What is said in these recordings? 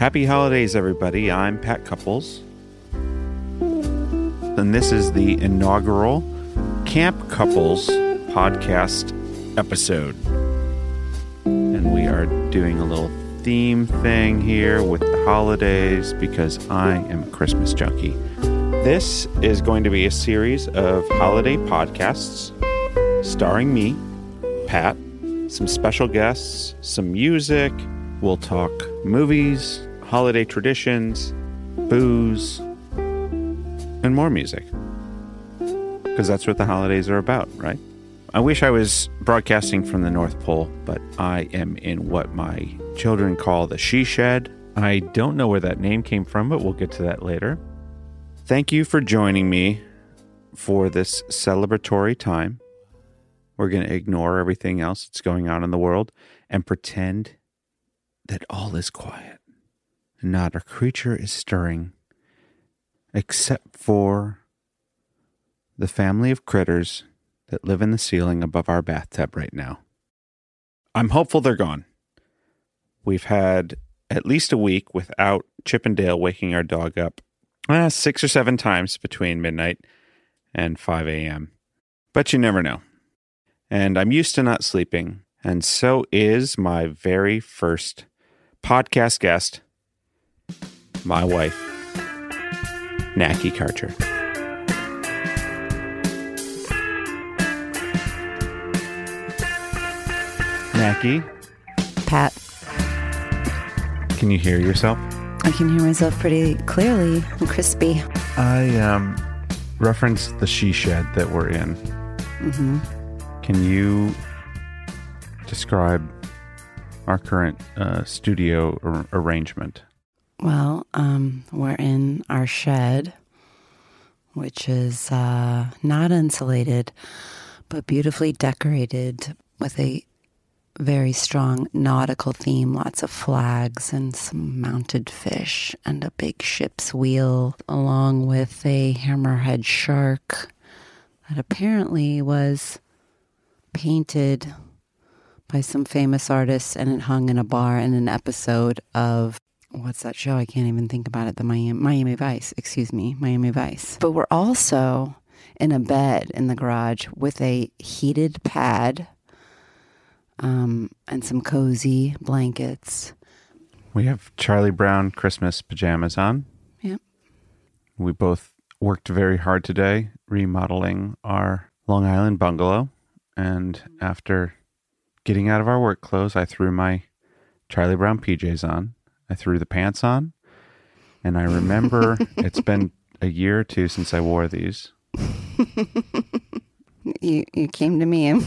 Happy holidays, everybody. I'm Pat Couples. And this is the inaugural Camp Couples podcast episode. And we are doing a little theme thing here with the holidays because I am a Christmas junkie. This is going to be a series of holiday podcasts starring me, Pat, some special guests, some music. We'll talk movies, holiday traditions, booze, and more music. Because that's what the holidays are about, right? I wish I was broadcasting from the North Pole, but I am in what my children call the she shed. I don't know where that name came from, but we'll get to that later. Thank you for joining me for this celebratory time. We're going to ignore everything else that's going on in the world and pretend that all is quiet. Not a creature is stirring, except for the family of critters that live in the ceiling above our bathtub right now. I'm hopeful they're gone. We've had at least a week without Chippendale waking our dog up uh, six or seven times between midnight and 5 a.m. But you never know. And I'm used to not sleeping, and so is my very first podcast guest, my wife, Naki Karcher. Naki, Pat, can you hear yourself? I can hear myself pretty clearly and crispy. I um, referenced the she shed that we're in. hmm Can you describe our current uh, studio ar- arrangement? Well, um, we're in our shed, which is uh, not insulated, but beautifully decorated with a very strong nautical theme lots of flags and some mounted fish and a big ship's wheel, along with a hammerhead shark that apparently was painted by some famous artists and it hung in a bar in an episode of what's that show? I can't even think about it. The Miami, Miami Vice, excuse me, Miami Vice. But we're also in a bed in the garage with a heated pad um, and some cozy blankets. We have Charlie Brown Christmas pajamas on. Yep. We both worked very hard today remodeling our Long Island bungalow. And after getting out of our work clothes, I threw my Charlie Brown PJs on. I threw the pants on. And I remember it's been a year or two since I wore these. You you came to me and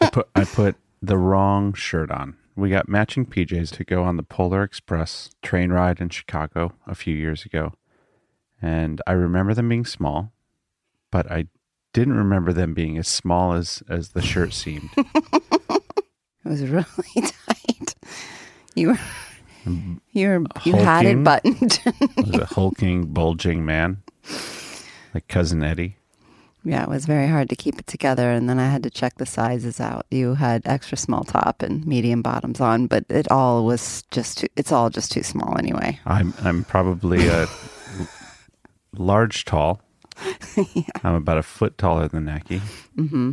I put I put the wrong shirt on. We got matching PJs to go on the Polar Express train ride in Chicago a few years ago. And I remember them being small, but I didn't remember them being as small as as the shirt seemed. it was really tight. You were you were you had it buttoned. Was a hulking, bulging man, like cousin Eddie. yeah, it was very hard to keep it together and then I had to check the sizes out. You had extra small top and medium bottoms on, but it all was just too, it's all just too small anyway. I'm I'm probably a large tall. I'm about a foot taller than Naki. Mm-hmm.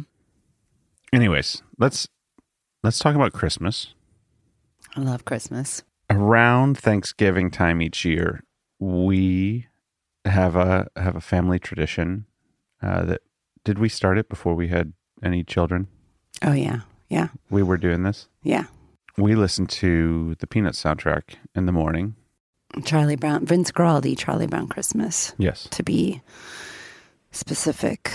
Anyways, let's let's talk about Christmas. I love Christmas. Around Thanksgiving time each year, we have a have a family tradition uh, that did we start it before we had any children? Oh yeah. Yeah. We were doing this. Yeah. We listened to the Peanuts soundtrack in the morning. Charlie Brown, Vince Guaraldi, Charlie Brown Christmas, Yes, to be specific.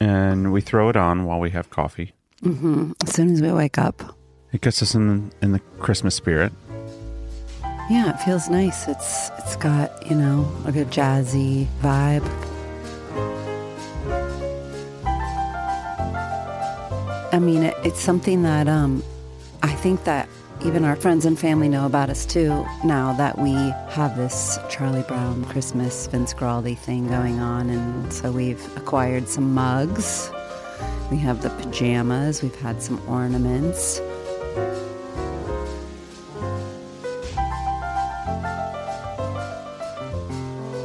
and we throw it on while we have coffee. hmm As soon as we wake up, It gets us in in the Christmas spirit. Yeah, it feels nice. It's it's got you know a good jazzy vibe. I mean, it, it's something that um, I think that even our friends and family know about us too now that we have this Charlie Brown Christmas Vince Guaraldi thing going on, and so we've acquired some mugs. We have the pajamas. We've had some ornaments.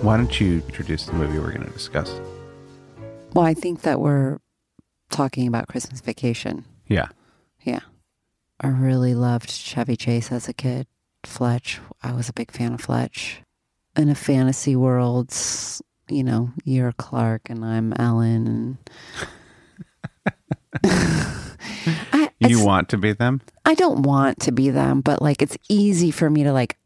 Why don't you introduce the movie we're going to discuss? Well, I think that we're talking about Christmas Vacation. Yeah. Yeah. I really loved Chevy Chase as a kid. Fletch, I was a big fan of Fletch. In a fantasy world, you know, you're Clark and I'm Ellen and I, You want to be them? I don't want to be them, but like it's easy for me to like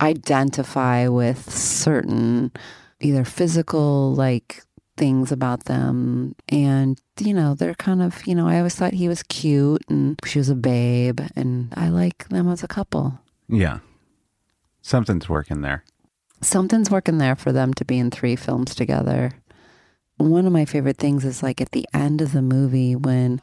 identify with certain either physical like things about them and you know they're kind of you know I always thought he was cute and she was a babe and I like them as a couple. Yeah. Something's working there. Something's working there for them to be in three films together. One of my favorite things is like at the end of the movie when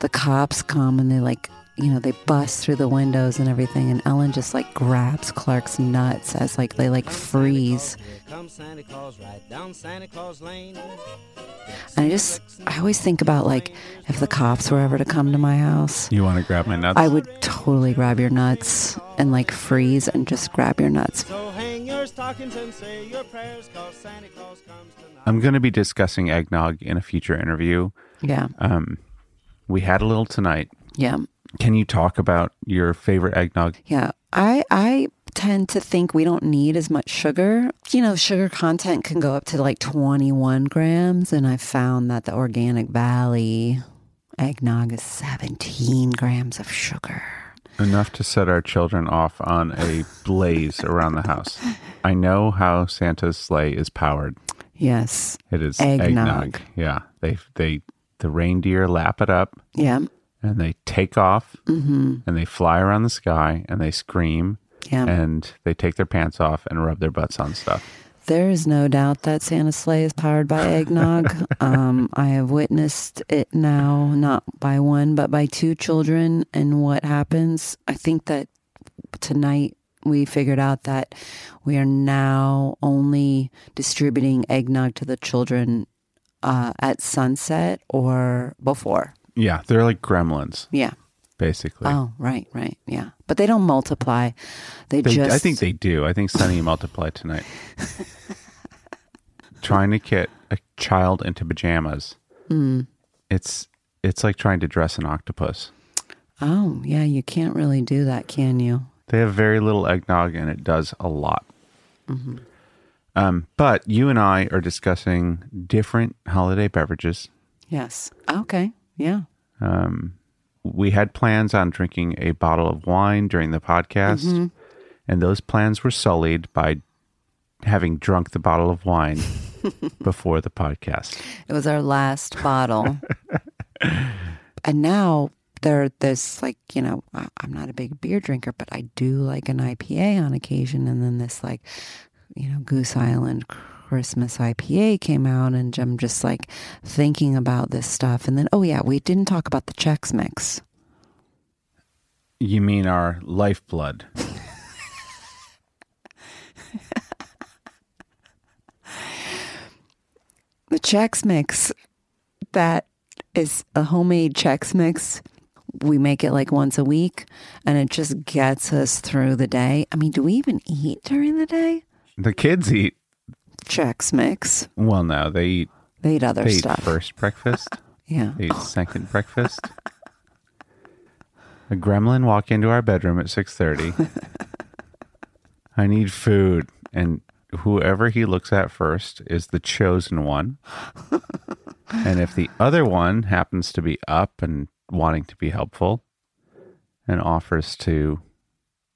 the cops come and they like you know they bust through the windows and everything and ellen just like grabs clark's nuts as like they like freeze Come Santa Claus right down Santa Claus Lane. and i just i always think about like if the cops were ever to come to my house You want to grab my nuts? i would totally grab your nuts and like freeze and just grab your nuts So hang your stockings and say your prayers, cause Santa Claus comes tonight. I'm going to be discussing eggnog in a future interview. yeah Um, we had a little tonight. yeah Can you talk about your favorite eggnog? Yeah, I I tend to think we don't need as much sugar. You know, sugar content can go up to like 21 grams, and I found that the Organic Valley eggnog is 17 grams of sugar. Enough to set our children off on a blaze around the house. I know how Santa's sleigh is powered. Yes. It is Eggnog. eggnog. Yeah, they they the reindeer lap it up Yeah. And they take off Mm-hmm. and they fly around the sky and they scream Yeah. and they take their pants off and rub their butts on stuff. There is no doubt that Santa's sleigh is powered by eggnog. um, I have witnessed it now, not by one, but by two children. And what happens? I think that tonight we figured out that we are now only distributing eggnog to the children uh, at sunset or before. Yeah, they're like gremlins, Yeah. basically. Oh, right, right. Yeah. But they don't multiply. They, They, just. I think they do. I think Sunny multiplied tonight. trying to get a child into pajamas. Mm. It's it's like trying to dress an octopus. Oh, yeah. You can't really do that, can you? They have very little eggnog, and it does a lot. Mm-hmm. Um, but you and I are discussing different holiday beverages. Yes. Okay. Yeah. Um, we had plans on drinking a bottle of wine during the podcast, Mm-hmm. and those plans were sullied by having drunk the bottle of wine before the podcast. It was our last bottle. and now there there's like, you know, I- I'm not a big beer drinker, but I do like an IPA on occasion. And then this like, you know, Goose Island Christmas IPA came out and I'm just like thinking about this stuff. And then, oh yeah, we didn't talk about the Chex Mix. You mean our lifeblood? The Chex Mix, that is a homemade Chex Mix. We make it like once a week and it just gets us through the day. I mean, do we even eat during the day? The kids eat. Chex Mix. Well, no, they eat. They eat other They eat stuff. first breakfast. Yeah. They eat second breakfast. A gremlin walk into our bedroom at six thirty. I need food, and whoever he looks at first is the chosen one. and if the other one happens to be up and wanting to be helpful, and offers to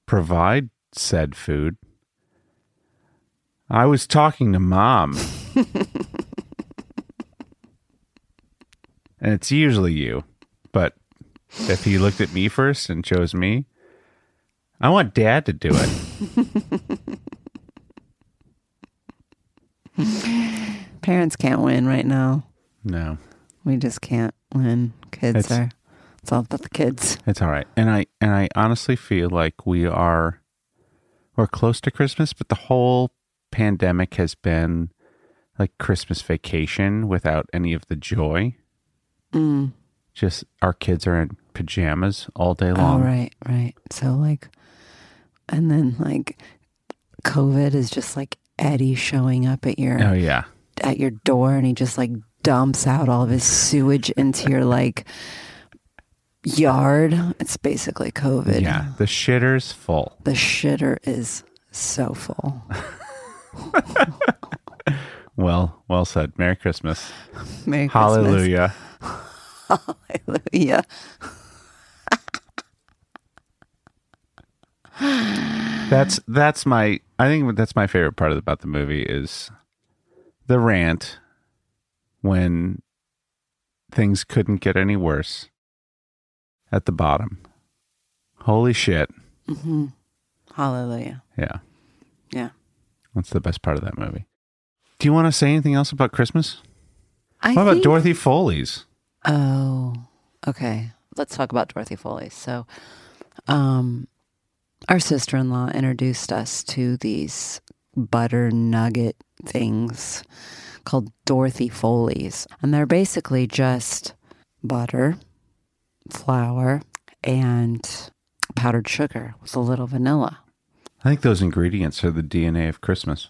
provide said food, I was talking to mom. and it's usually you. But if he looked at me first and chose me, I want dad to do it. Parents can't win right now. no, We just can't win. Kids It's- are. It's all about the kids. it's all right. And I and I honestly feel like we are we're close to Christmas, but the whole pandemic has been like Christmas vacation without any of the joy. Mm. Just our kids are in pajamas all day long. Oh, long. right, right. So, like, and then, like, COVID is just like Eddie showing up at your Oh yeah. at your door and he just like dumps out all of his sewage into your like yard. It's basically COVID. Yeah. The shitter's full. The shitter is so full. Well, well said. Merry Christmas. Merry Christmas. Hallelujah. Hallelujah. That's that's my I think that's my favorite part about the movie is the rant when things couldn't get any worse at the bottom. Holy shit. Mm-hmm. Hallelujah. Yeah. Yeah. That's the best part of that movie. Do you want to say anything else about Christmas? I What about think- Dorothy Foley's? Oh, okay. Let's talk about Dorothy Foley. So, um, our sister in law introduced us to these butter nugget things called Dorothy Foley's. And they're basically just butter, flour, and powdered sugar with a little vanilla. I think those ingredients are the DNA of Christmas.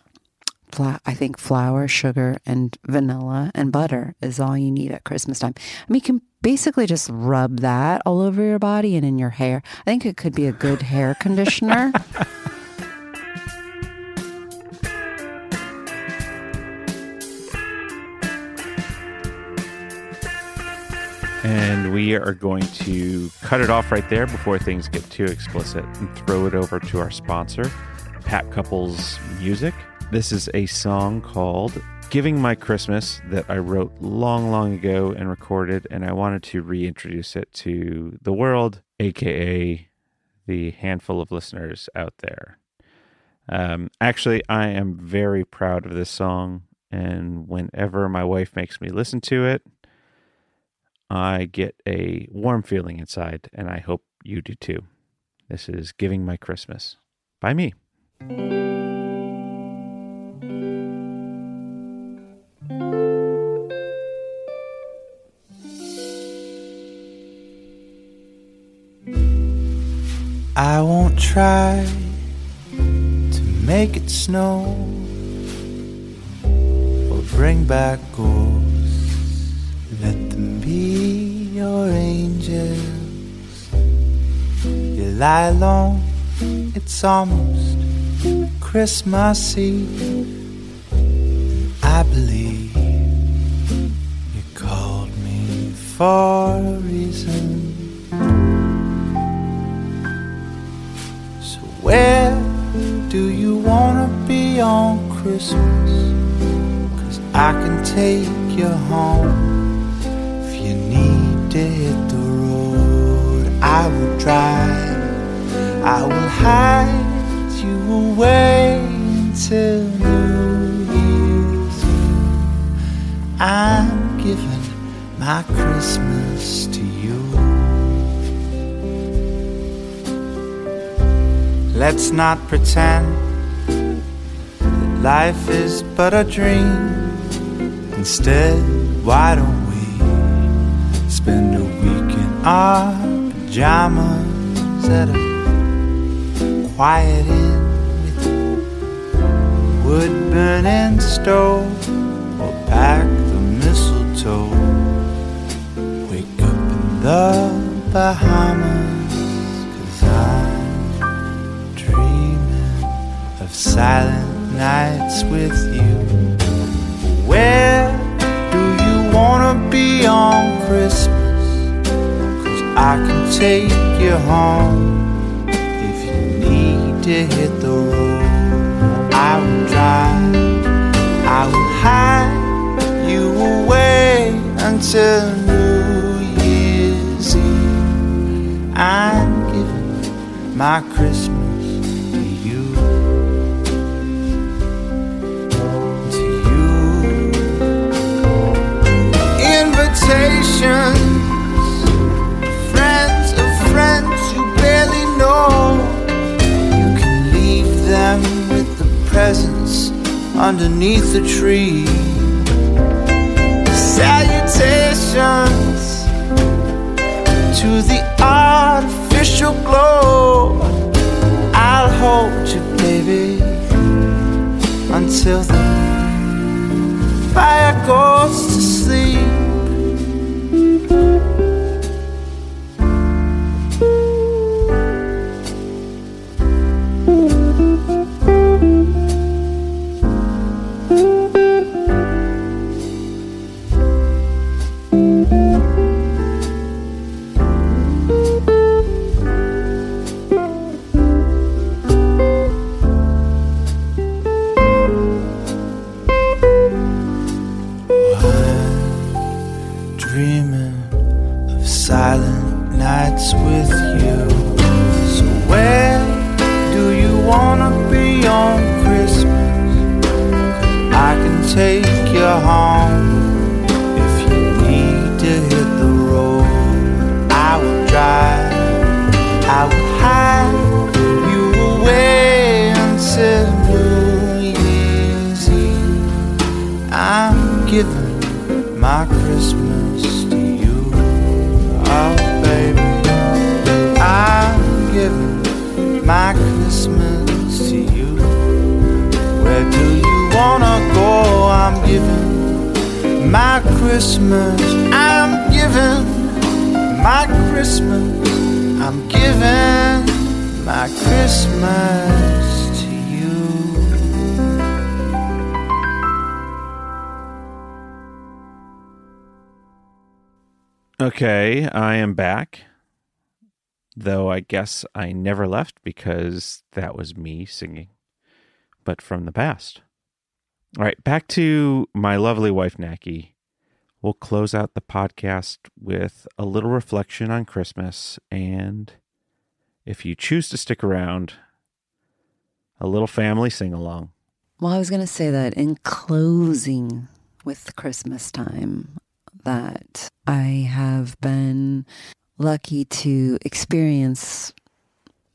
Fla- I think flour, sugar, and vanilla and butter is all you need at Christmas time. I mean, you can basically just rub that all over your body and in your hair. I think it could be a good hair conditioner. And we are going to cut it off right there before things get too explicit and throw it over to our sponsor, Pat Couples Music. This is a song called Giving My Christmas that I wrote long, long ago and recorded, and I wanted to reintroduce it to the world, aka the handful of listeners out there. Um, actually, I am very proud of this song, and whenever my wife makes me listen to it, I get a warm feeling inside, and I hope you do too. This is Giving My Christmas by me. I won't try to make it snow or bring back ghosts. You lie alone, it's almost Christmas Eve. I believe you called me for a reason. So where do you wanna be on Christmas? Cause I can take you home if you need to I will hide you away until New Year's. I'm giving my Christmas to you. Let's not pretend that life is but a dream. Instead, why don't we spend a week in our pajamas at a quiet inn with a wood burning stove or pack the mistletoe? Wake up in the Bahamas, cause I'm dreaming of silent nights with you. Where do you wanna be on Christmas? Cause I can take you home you to hit the road. I will drive, I will hide you away until New Year's Eve. I'm giving my Christmas to them with the presents underneath the tree. Salutations to the artificial glow. I'll hold you, baby, until the my Christmas. I'm giving my Christmas. I'm giving my Christmas to you. Okay, I am back. Though I guess I never left because that was me singing, but from the past. All right, back to my lovely wife, Naki. We'll close out the podcast with a little reflection on Christmas. And if you choose to stick around, a little family sing along. Well, I was going to say that in closing with Christmas time, that I have been lucky to experience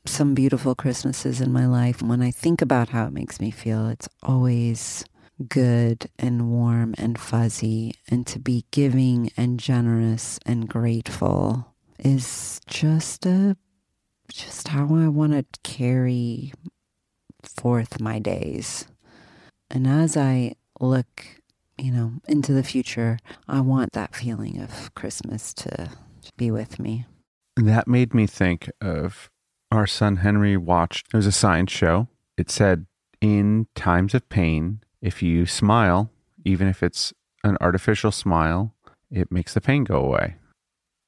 some beautiful Christmases in my life. When I think about how it makes me feel, it's always good and warm and fuzzy. And to be giving and generous and grateful is just a just how I want to carry forth my days. And as I look, you know, into the future, I want that feeling of Christmas to be with me. That made me think of our son Henry watched. It was a science show. It said, in times of pain, if you smile, even if it's an artificial smile, it makes the pain go away.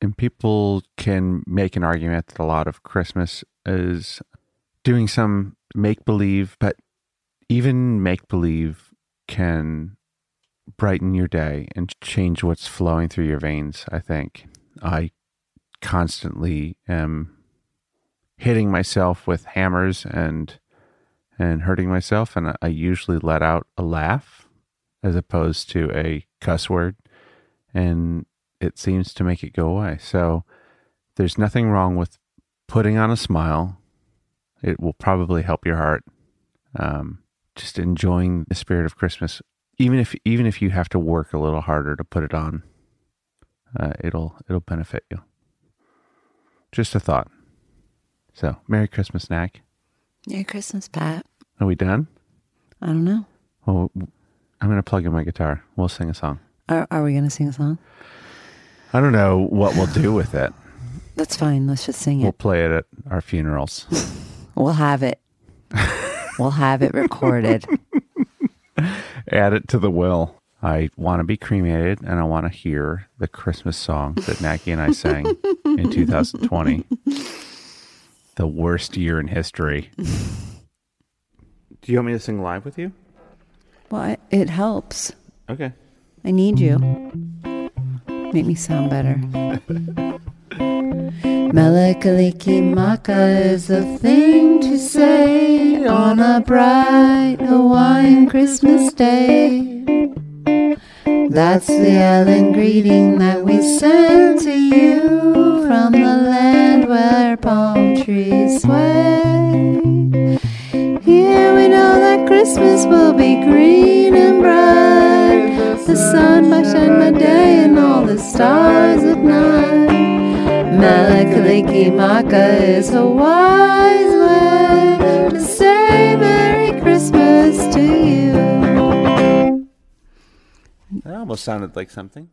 And people can make an argument that a lot of Christmas is doing some make believe, but even make believe can brighten your day and change what's flowing through your veins, I think. I constantly am hitting myself with hammers and and hurting myself and I usually let out a laugh as opposed to a cuss word and it seems to make it go away. So there's nothing wrong with putting on a smile. It will probably help your heart. Um, just enjoying the spirit of Christmas, even if even if you have to work a little harder to put it on, uh, it'll it'll benefit you. Just a thought. So, Merry Christmas, Knack. Merry Christmas, Pat. Are we done? I don't know. Well, I'm going to plug in my guitar. We'll sing a song. Are, are we going to sing a song? I don't know what we'll do with it. That's fine. Let's just sing it. We'll play it at our funerals. We'll have it. we'll have it recorded. Add it to the will. I want to be cremated and I want to hear the Christmas song that Naki and I sang in 2020. The worst year in history. Do you want me to sing live with you? Well, I- it helps. Okay. I need you. Make me sound better. Mele Kalikimaka is a thing to say on a bright Hawaiian Christmas day. That's the island greeting that we send to you from the land where palm trees sway. Christmas will be green and bright. The sun might shine by day and all the stars at night. Mele Kalikimaka is a wise way to say Merry Christmas to you. That almost sounded like something.